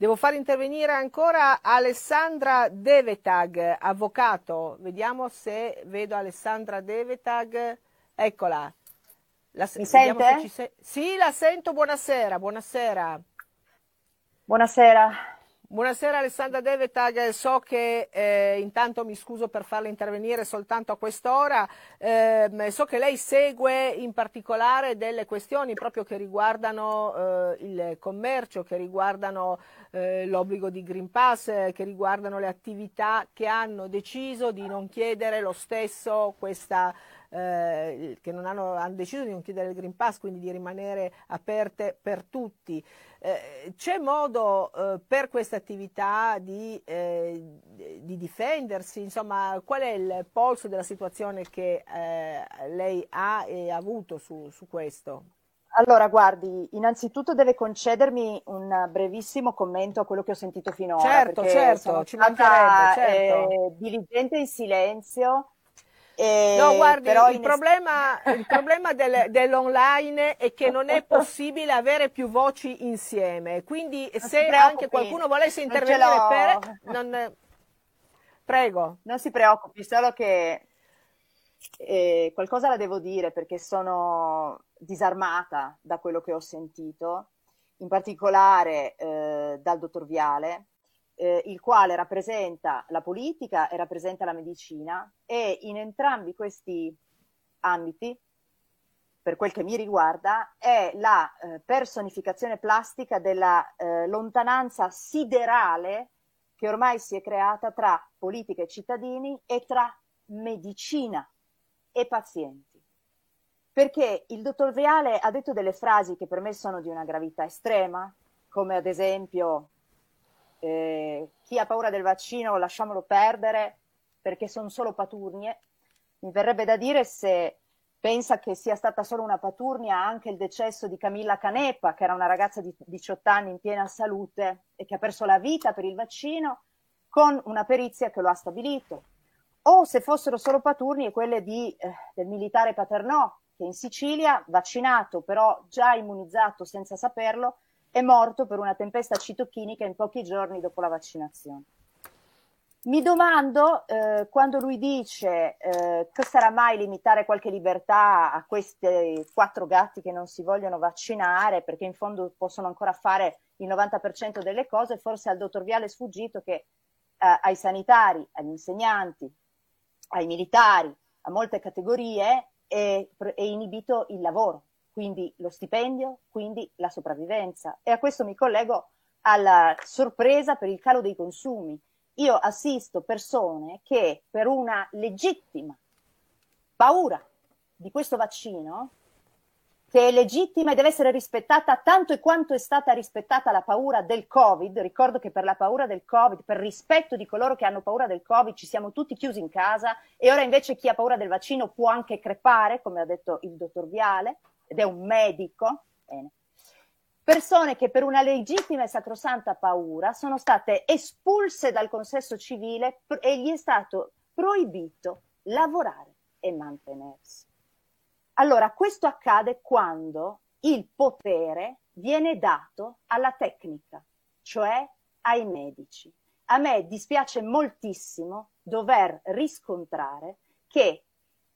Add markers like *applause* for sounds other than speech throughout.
Devo far intervenire ancora Alessandra Devetag, avvocato. Vediamo se vedo Alessandra Devetag. Eccola. La, Mi sente? Se... Sì, la sento. Buonasera, buonasera. Buonasera. Buonasera Alessandra Devetag, so che eh, intanto mi scuso per farla intervenire soltanto a quest'ora, eh, so che lei segue in particolare delle questioni proprio che riguardano eh, il commercio, che riguardano eh, l'obbligo di Green Pass, che riguardano le attività che hanno deciso di non chiedere lo stesso questa eh, che non hanno, hanno, deciso di non chiedere il Green Pass, quindi di rimanere aperte per tutti. Eh, c'è modo eh, per queste attività di, eh, di, difendersi? Insomma, qual è il polso della situazione che eh, lei ha e ha avuto su, su questo? Allora, guardi, innanzitutto deve concedermi un brevissimo commento a quello che ho sentito finora. Certo, certo, ci mancherebbe, certo. Eh, diligente in silenzio eh, no, guardi, il, in... problema, il, problema, del, *laughs* dell'online è che non è possibile avere più voci insieme. Quindi, non se anche qualcuno volesse intervenire per. Non... Prego. Non si preoccupi, solo che eh, qualcosa la devo dire perché sono disarmata da quello che ho sentito, in particolare eh, dal dottor Viale, eh, il quale rappresenta la politica e rappresenta la medicina e in entrambi questi ambiti, per quel che mi riguarda, è la eh, personificazione plastica della eh, lontananza siderale che ormai si è creata tra politica e cittadini e tra medicina e pazienti. Perché il dottor Viale ha detto delle frasi che per me sono di una gravità estrema, come ad esempio eh, chi ha paura del vaccino lasciamolo perdere perché sono solo paturnie. Mi verrebbe da dire se pensa che sia stata solo una paturnia anche il decesso di Camilla Canepa, che era una ragazza di 18 anni in piena salute e che ha perso la vita per il vaccino, con una perizia che lo ha stabilito. O se fossero solo paturnie quelle di, eh, del militare Paternò, che in Sicilia, vaccinato però già immunizzato senza saperlo, è morto per una tempesta citochinica in pochi giorni dopo la vaccinazione. Mi domando, eh, quando lui dice eh, che sarà mai limitare qualche libertà a questi quattro gatti che non si vogliono vaccinare, perché in fondo possono ancora fare il 90% delle cose, forse al dottor Viale è sfuggito che eh, ai sanitari, agli insegnanti, ai militari, a molte categorie è, è inibito il lavoro quindi lo stipendio, quindi la sopravvivenza. E a questo mi collego alla sorpresa per il calo dei consumi. Io assisto persone che per una legittima paura di questo vaccino, che è legittima e deve essere rispettata tanto e quanto è stata rispettata la paura del Covid, ricordo che per la paura del Covid, per rispetto di coloro che hanno paura del Covid, ci siamo tutti chiusi in casa e ora invece chi ha paura del vaccino può anche crepare, come ha detto il dottor Viale, ed è un medico, bene, persone che per una legittima e sacrosanta paura sono state espulse dal consesso civile e gli è stato proibito lavorare e mantenersi. Allora, questo accade quando il potere viene dato alla tecnica, cioè ai medici. A me dispiace moltissimo dover riscontrare che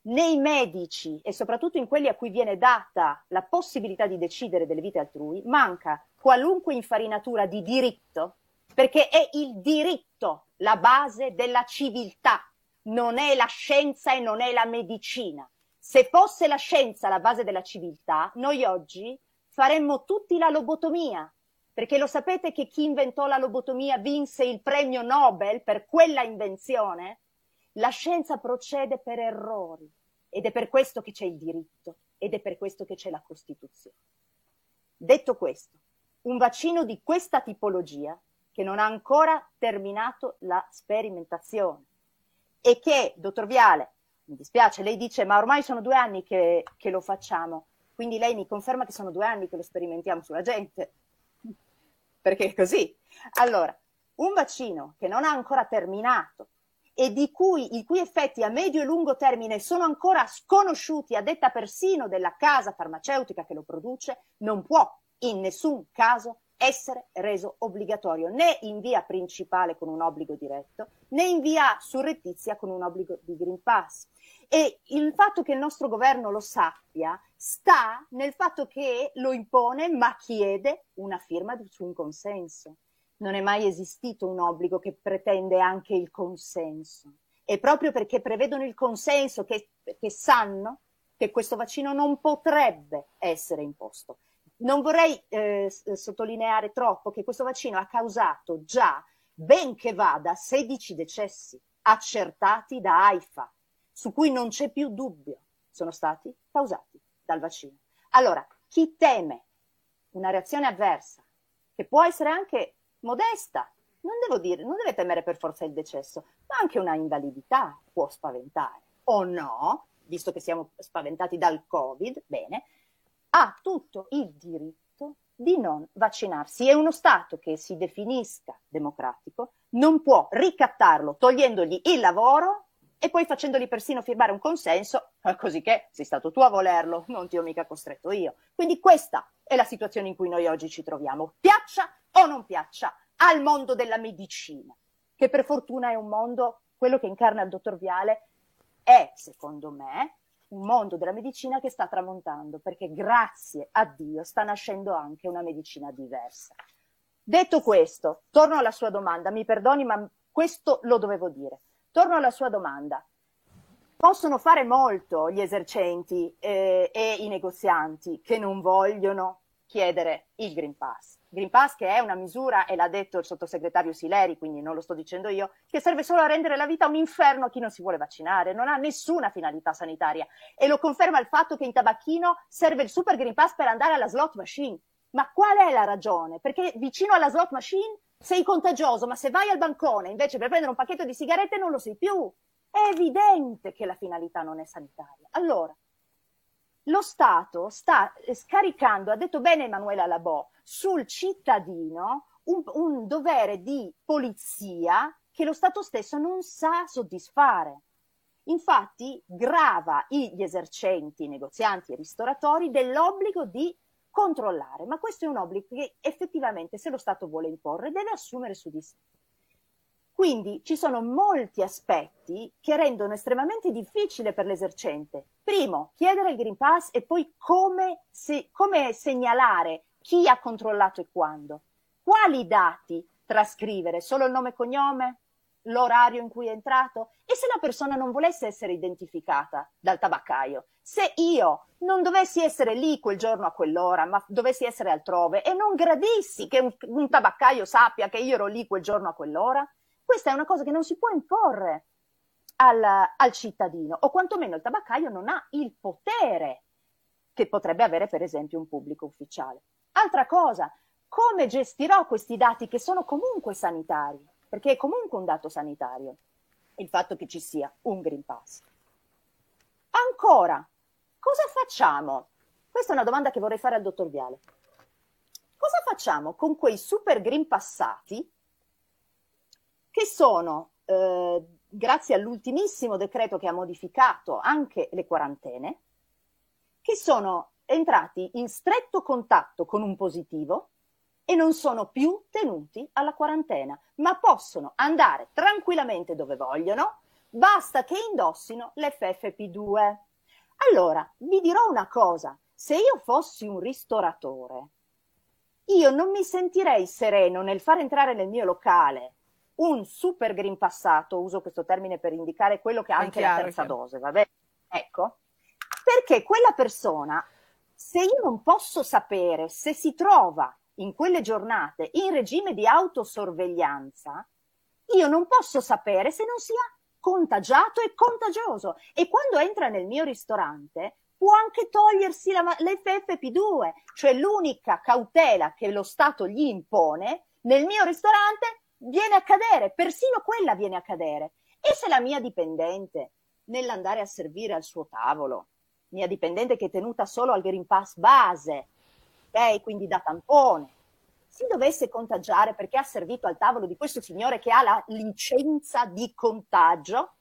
nei medici e soprattutto in quelli a cui viene data la possibilità di decidere delle vite altrui, manca qualunque infarinatura di diritto, perché è il diritto la base della civiltà, non è la scienza e non è la medicina. Se fosse la scienza la base della civiltà, noi oggi faremmo tutti la lobotomia, perché lo sapete che chi inventò la lobotomia vinse il premio Nobel per quella invenzione? La scienza procede per errori ed è per questo che c'è il diritto ed è per questo che c'è la Costituzione. Detto questo, un vaccino di questa tipologia che non ha ancora terminato la sperimentazione e che, dottor Viale, mi dispiace, lei dice ma ormai sono due anni che, che lo facciamo, quindi lei mi conferma che sono due anni che lo sperimentiamo sulla gente, *laughs* perché è così. Allora, un vaccino che non ha ancora terminato e cui, i cui effetti a medio e lungo termine sono ancora sconosciuti a detta persino della casa farmaceutica che lo produce, non può in nessun caso essere reso obbligatorio né in via principale con un obbligo diretto né in via surrettizia con un obbligo di Green Pass. E il fatto che il nostro governo lo sappia sta nel fatto che lo impone ma chiede una firma su un consenso. Non è mai esistito un obbligo che pretende anche il consenso. E proprio perché prevedono il consenso, che, che sanno che questo vaccino non potrebbe essere imposto non vorrei eh, sottolineare troppo che questo vaccino ha causato già, ben che vada, 16 decessi accertati da AIFA, su cui non c'è più dubbio, sono stati causati dal vaccino. Allora, chi teme una reazione avversa, che può essere anche modesta, non dire, non deve temere per forza il decesso, ma anche una invalidità può spaventare, o no, visto che siamo spaventati dal Covid, bene, ha tutto il diritto di non vaccinarsi. E uno Stato che si definisca democratico non può ricattarlo togliendogli il lavoro e poi facendogli persino firmare un consenso, così che sei stato tu a volerlo, non ti ho mica costretto io. Quindi questa è la situazione in cui noi oggi ci troviamo, piaccia o non piaccia, al mondo della medicina, che per fortuna è un mondo, quello che incarna il dottor Viale, è, secondo me, un mondo della medicina che sta tramontando, perché grazie a Dio sta nascendo anche una medicina diversa. Detto questo, torno alla sua domanda, mi perdoni, ma questo lo dovevo dire. Torno alla sua domanda. Possono fare molto gli esercenti eh, e i negozianti che non vogliono chiedere il Green Pass. Green Pass che è una misura, e l'ha detto il sottosegretario Sileri, quindi non lo sto dicendo io, che serve solo a rendere la vita un inferno a chi non si vuole vaccinare, non ha nessuna finalità sanitaria. E lo conferma il fatto che in tabacchino serve il Super Green Pass per andare alla slot machine. Ma qual è la ragione? Perché vicino alla slot machine sei contagioso, ma se vai al bancone invece per prendere un pacchetto di sigarette non lo sei più. È evidente che la finalità non è sanitaria. Allora, lo Stato sta scaricando, ha detto bene Emanuela Labò, sul cittadino un, un dovere di polizia che lo Stato stesso non sa soddisfare. Infatti grava gli esercenti, negozianti e ristoratori dell'obbligo di controllare, ma questo è un obbligo che effettivamente se lo Stato vuole imporre deve assumere su di sé. Quindi ci sono molti aspetti che rendono estremamente difficile per l'esercente. Primo, chiedere il Green Pass e poi come, se, come segnalare chi ha controllato e quando. Quali dati trascrivere? Solo il nome e cognome? L'orario in cui è entrato? E se la persona non volesse essere identificata dal tabaccaio? Se io non dovessi essere lì quel giorno a quell'ora, ma dovessi essere altrove e non gradissi che un, un tabaccaio sappia che io ero lì quel giorno a quell'ora? Questa è una cosa che non si può imporre al, al cittadino, o quantomeno il tabaccaio non ha il potere che potrebbe avere per esempio un pubblico ufficiale. Altra cosa, come gestirò questi dati che sono comunque sanitari? Perché è comunque un dato sanitario il fatto che ci sia un Green Pass. Ancora, cosa facciamo? Questa è una domanda che vorrei fare al dottor Viale. Cosa facciamo con quei super green passati che sono, eh, grazie all'ultimissimo decreto che ha modificato anche le quarantene, che sono entrati in stretto contatto con un positivo e non sono più tenuti alla quarantena, ma possono andare tranquillamente dove vogliono, basta che indossino l'FFP2. Allora, vi dirò una cosa, se io fossi un ristoratore, io non mi sentirei sereno nel far entrare nel mio locale un super green passato, uso questo termine per indicare quello che ha anche chiaro, la terza dose, va bene? Ecco, perché quella persona, se io non posso sapere se si trova in quelle giornate in regime di autosorveglianza, io non posso sapere se non sia contagiato e contagioso. E quando entra nel mio ristorante, può anche togliersi la, l'FFP2, cioè l'unica cautela che lo Stato gli impone. Nel mio ristorante viene a cadere, persino quella viene a cadere. E se la mia dipendente, nell'andare a servire al suo tavolo, mia dipendente che è tenuta solo al Green Pass base, ok, quindi da tampone, si dovesse contagiare perché ha servito al tavolo di questo signore che ha la licenza di contagio,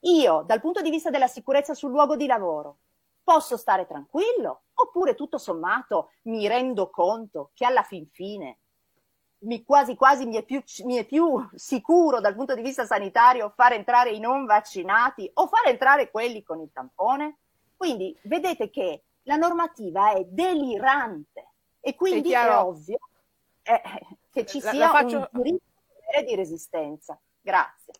io, dal punto di vista della sicurezza sul luogo di lavoro posso stare tranquillo? Oppure tutto sommato mi rendo conto che alla fin fine mi, quasi quasi mi è, più, mi è più sicuro dal punto di vista sanitario far entrare i non vaccinati o far entrare quelli con il tampone? Quindi vedete che la normativa è delirante e quindi è, è ovvio eh, che ci sia la, la faccio... un diritto di resistenza. Grazie.